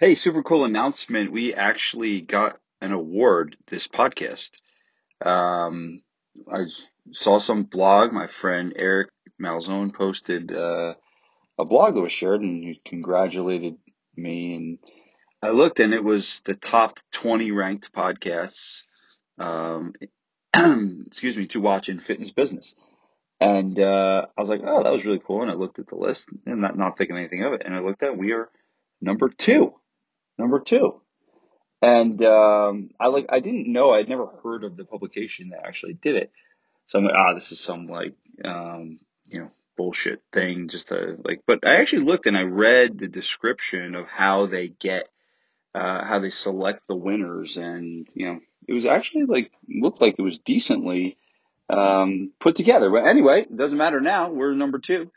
Hey, super cool announcement. We actually got an award this podcast. Um, I saw some blog. My friend Eric Malzone posted uh, a blog that was shared and he congratulated me. And I looked and it was the top 20 ranked podcasts, um, excuse me, to watch in fitness business. And uh, I was like, oh, that was really cool. And I looked at the list and not, not thinking anything of it. And I looked at, we are number two number two. And um, I like I didn't know I'd never heard of the publication that actually did it. So I'm like, ah, this is some like um, you know bullshit thing, just to like. But I actually looked and I read the description of how they get uh, how they select the winners, and you know it was actually like looked like it was decently um, put together. But anyway, it doesn't matter now. We're number two.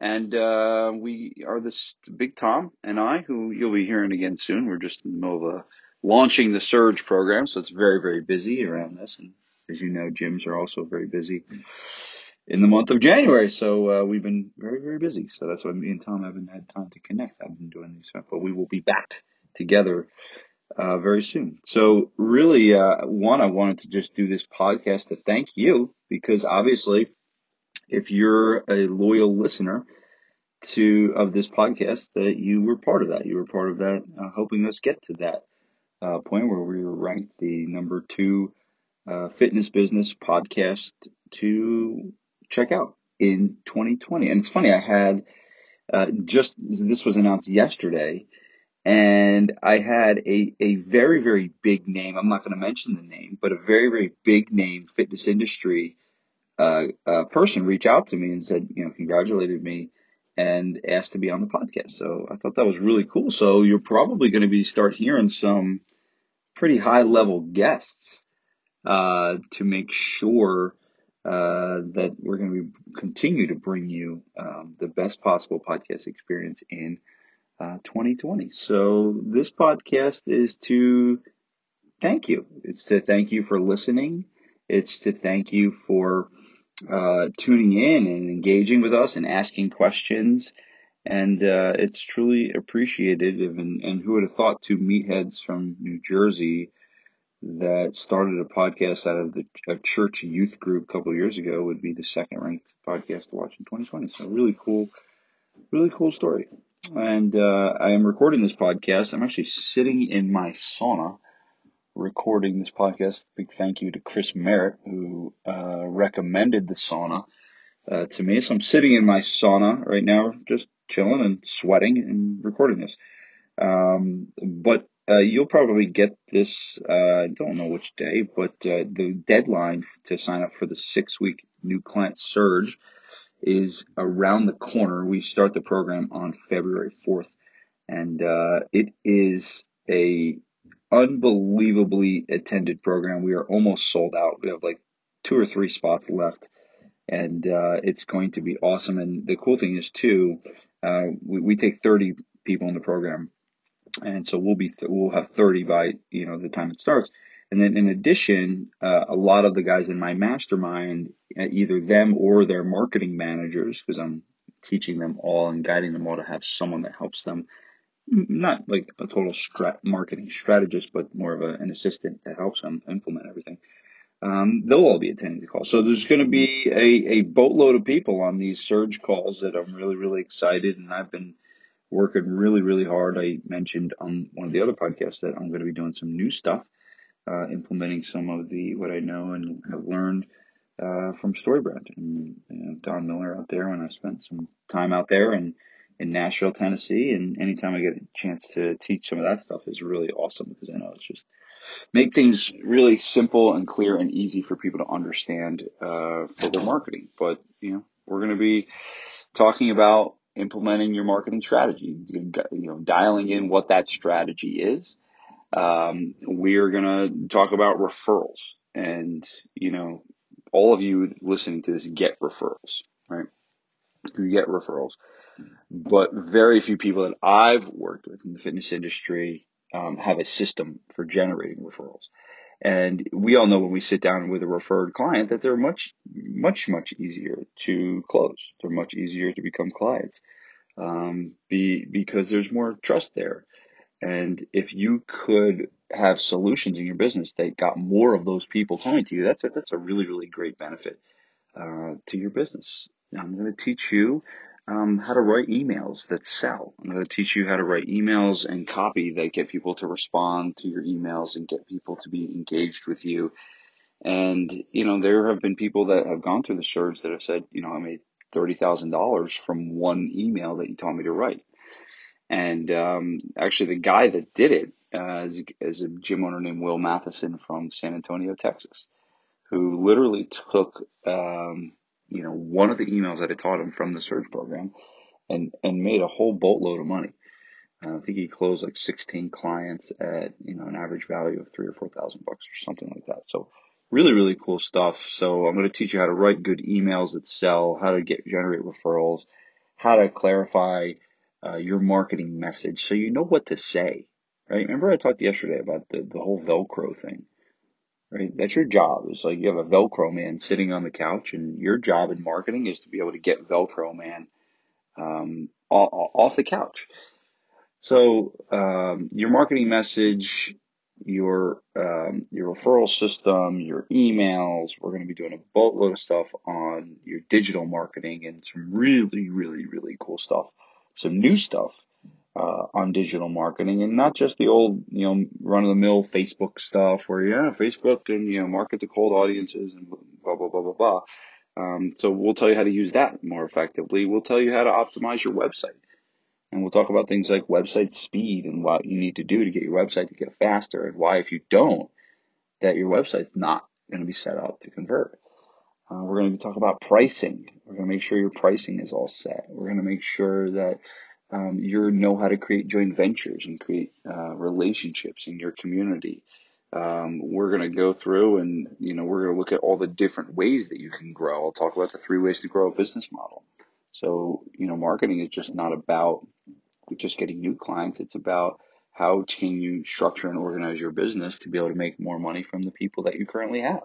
And uh, we are this Big Tom and I, who you'll be hearing again soon. We're just in the middle of uh, launching the Surge program, so it's very, very busy around this. And as you know, gyms are also very busy in the month of January. So uh, we've been very, very busy. So that's why me and Tom haven't had time to connect. I've been doing these, but we will be back together uh, very soon. So really, uh, one, I wanted to just do this podcast to thank you because obviously if you're a loyal listener to of this podcast that you were part of that. You were part of that, uh, helping us get to that uh, point where we were ranked the number two uh, fitness business podcast to check out in 2020. And it's funny, I had uh, just this was announced yesterday, and I had a a very very big name. I'm not going to mention the name, but a very very big name fitness industry uh, uh, person reach out to me and said, you know, congratulated me and asked to be on the podcast. So I thought that was really cool. So you're probably going to be start hearing some pretty high level guests uh, to make sure uh, that we're going to continue to bring you um, the best possible podcast experience in 2020. Uh, so this podcast is to thank you. It's to thank you for listening. It's to thank you for uh, tuning in and engaging with us and asking questions. And uh, it's truly appreciated. And, and who would have thought two meatheads from New Jersey that started a podcast out of the a church youth group a couple years ago would be the second ranked podcast to watch in 2020. So really cool, really cool story. And uh, I am recording this podcast. I'm actually sitting in my sauna recording this podcast. Big thank you to Chris Merritt who uh, recommended the sauna uh, to me. So I'm sitting in my sauna right now, just chilling and sweating and recording this. Um, but uh, you'll probably get this. Uh, I don't know which day, but uh, the deadline to sign up for the six week new client surge is around the corner. We start the program on February 4th, and uh, it is a unbelievably attended program. We are almost sold out. We have like two or three spots left, and uh, it's going to be awesome. And the cool thing is too, uh, we, we take 30 people in the program, and so we'll be th- we'll have 30 by you know the time it starts. And then in addition, uh, a lot of the guys in my mastermind, uh, either them or their marketing managers, because I'm teaching them all and guiding them all to have someone that helps them not like a total strat marketing strategist, but more of a, an assistant that helps them implement everything. Um, they'll all be attending the call. So there's going to be a, a boatload of people on these surge calls that I'm really, really excited. And I've been working really, really hard. I mentioned on one of the other podcasts that I'm going to be doing some new stuff, uh, implementing some of the, what I know and have learned, uh, from Storybrand and know, Don Miller out there when I spent some time out there and, in Nashville, Tennessee, and anytime I get a chance to teach some of that stuff is really awesome because I know it's just make things really simple and clear and easy for people to understand uh, for their marketing. But you know, we're going to be talking about implementing your marketing strategy, you know, dialing in what that strategy is. Um, we're going to talk about referrals, and you know, all of you listening to this get referrals, right? You get referrals but very few people that I've worked with in the fitness industry um, have a system for generating referrals. And we all know when we sit down with a referred client that they're much, much, much easier to close. They're much easier to become clients um, be, because there's more trust there. And if you could have solutions in your business that got more of those people coming to you, that's a, that's a really, really great benefit uh, to your business. I'm going to teach you um, how to write emails that sell. I'm going to teach you how to write emails and copy that get people to respond to your emails and get people to be engaged with you. And, you know, there have been people that have gone through the surge that have said, you know, I made $30,000 from one email that you taught me to write. And um, actually, the guy that did it uh, is, is a gym owner named Will Matheson from San Antonio, Texas, who literally took um, you know one of the emails that I taught him from the Surge program and and made a whole boatload of money. Uh, I think he closed like 16 clients at you know an average value of three or four thousand bucks or something like that. So really really cool stuff. So I'm going to teach you how to write good emails that sell, how to get generate referrals, how to clarify uh, your marketing message so you know what to say. Right? Remember I talked yesterday about the the whole Velcro thing. Right? That's your job. It's like you have a Velcro man sitting on the couch, and your job in marketing is to be able to get Velcro man um, off the couch. So um, your marketing message, your um, your referral system, your emails. We're going to be doing a boatload of stuff on your digital marketing and some really, really, really cool stuff. Some new stuff uh, on digital marketing and not just the old, you know, run of the mill Facebook stuff where yeah, Facebook and you know market to cold audiences and blah blah blah blah blah. Um, so we'll tell you how to use that more effectively. We'll tell you how to optimize your website. And we'll talk about things like website speed and what you need to do to get your website to get faster and why, if you don't, that your website's not going to be set up to convert. Uh, we're going to talk about pricing. We're going to make sure your pricing is all set. We're going to make sure that um, you know how to create joint ventures and create uh, relationships in your community. Um, we're going to go through and, you know, we're going to look at all the different ways that you can grow. I'll talk about the three ways to grow a business model. So, you know, marketing is just not about just getting new clients. It's about how can you structure and organize your business to be able to make more money from the people that you currently have.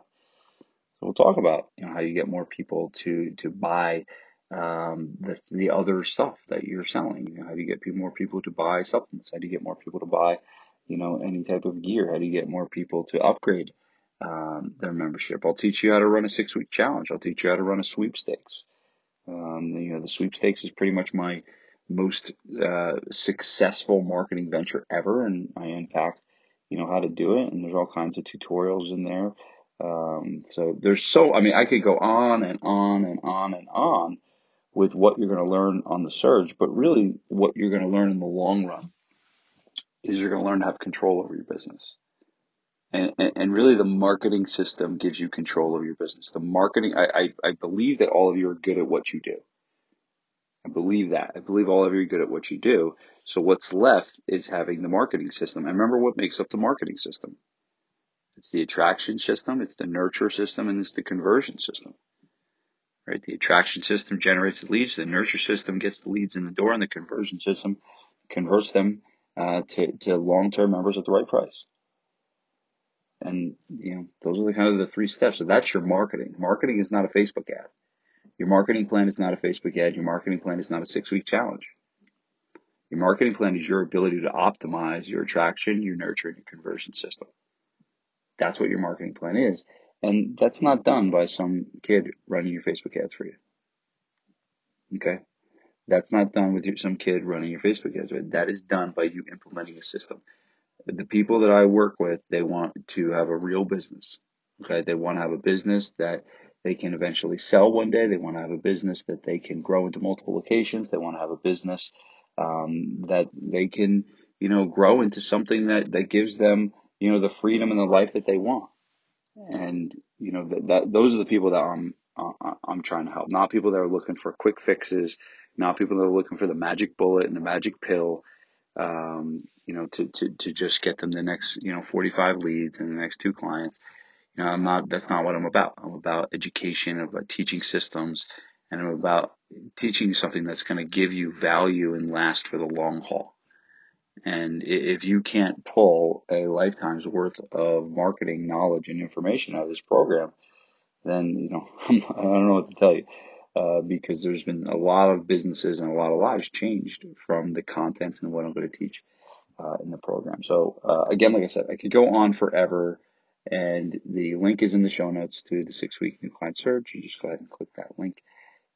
So we'll talk about you know how you get more people to to buy um, the the other stuff that you're selling. You know, how do you get more people to buy supplements? How do you get more people to buy you know any type of gear? How do you get more people to upgrade um, their membership? I'll teach you how to run a six week challenge. I'll teach you how to run a sweepstakes. Um, you know, the sweepstakes is pretty much my most uh, successful marketing venture ever, and I unpack, you know, how to do it, and there's all kinds of tutorials in there. Um, so there's so, I mean, I could go on and on and on and on with what you're going to learn on the surge, but really what you're going to learn in the long run is you're going to learn to have control over your business. And, and, and, really the marketing system gives you control over your business. The marketing, I, I, I believe that all of you are good at what you do. I believe that. I believe all of you are good at what you do. So what's left is having the marketing system. And remember what makes up the marketing system. It's the attraction system, it's the nurture system, and it's the conversion system. Right? The attraction system generates the leads, the nurture system gets the leads in the door, and the conversion system converts them uh, to, to long-term members at the right price. And you know, those are the kind of the three steps. So that's your marketing. Marketing is not a Facebook ad. Your marketing plan is not a Facebook ad. Your marketing plan is not a six week challenge. Your marketing plan is your ability to optimize your attraction, your nurture, and your conversion system. That's what your marketing plan is. And that's not done by some kid running your Facebook ads for you. Okay? That's not done with your, some kid running your Facebook ads. Right? That is done by you implementing a system. The people that I work with, they want to have a real business. Okay? They want to have a business that they can eventually sell one day. They want to have a business that they can grow into multiple locations. They want to have a business um, that they can, you know, grow into something that, that gives them, you know, the freedom and the life that they want. And, you know, that, that those are the people that I'm, uh, I'm trying to help. Not people that are looking for quick fixes, not people that are looking for the magic bullet and the magic pill, um, you know, to, to, to just get them the next, you know, 45 leads and the next two clients. You know, I'm not, that's not what I'm about. I'm about education, I'm about teaching systems, and I'm about teaching something that's going to give you value and last for the long haul. And if you can't pull a lifetime's worth of marketing knowledge and information out of this program, then, you know, I don't know what to tell you. Uh, because there's been a lot of businesses and a lot of lives changed from the contents and what I'm going to teach. uh, in the program. So uh, again, like I said, I could go on forever, and the link is in the show notes to the six week new client surge. You just go ahead and click that link.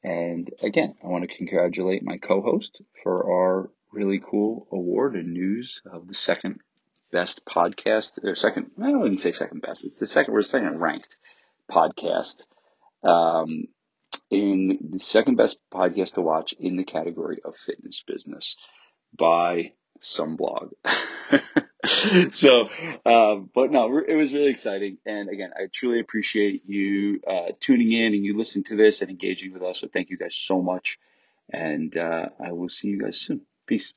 And again, I want to congratulate my co-host for our really cool award and news of the second best podcast or second. I wouldn't say second best. It's the second. We're second ranked podcast. Um, in the second best podcast to watch in the category of fitness business by some blog. so, um, but no, it was really exciting. And again, I truly appreciate you uh, tuning in and you listening to this and engaging with us. So thank you guys so much. And uh, I will see you guys soon. Peace.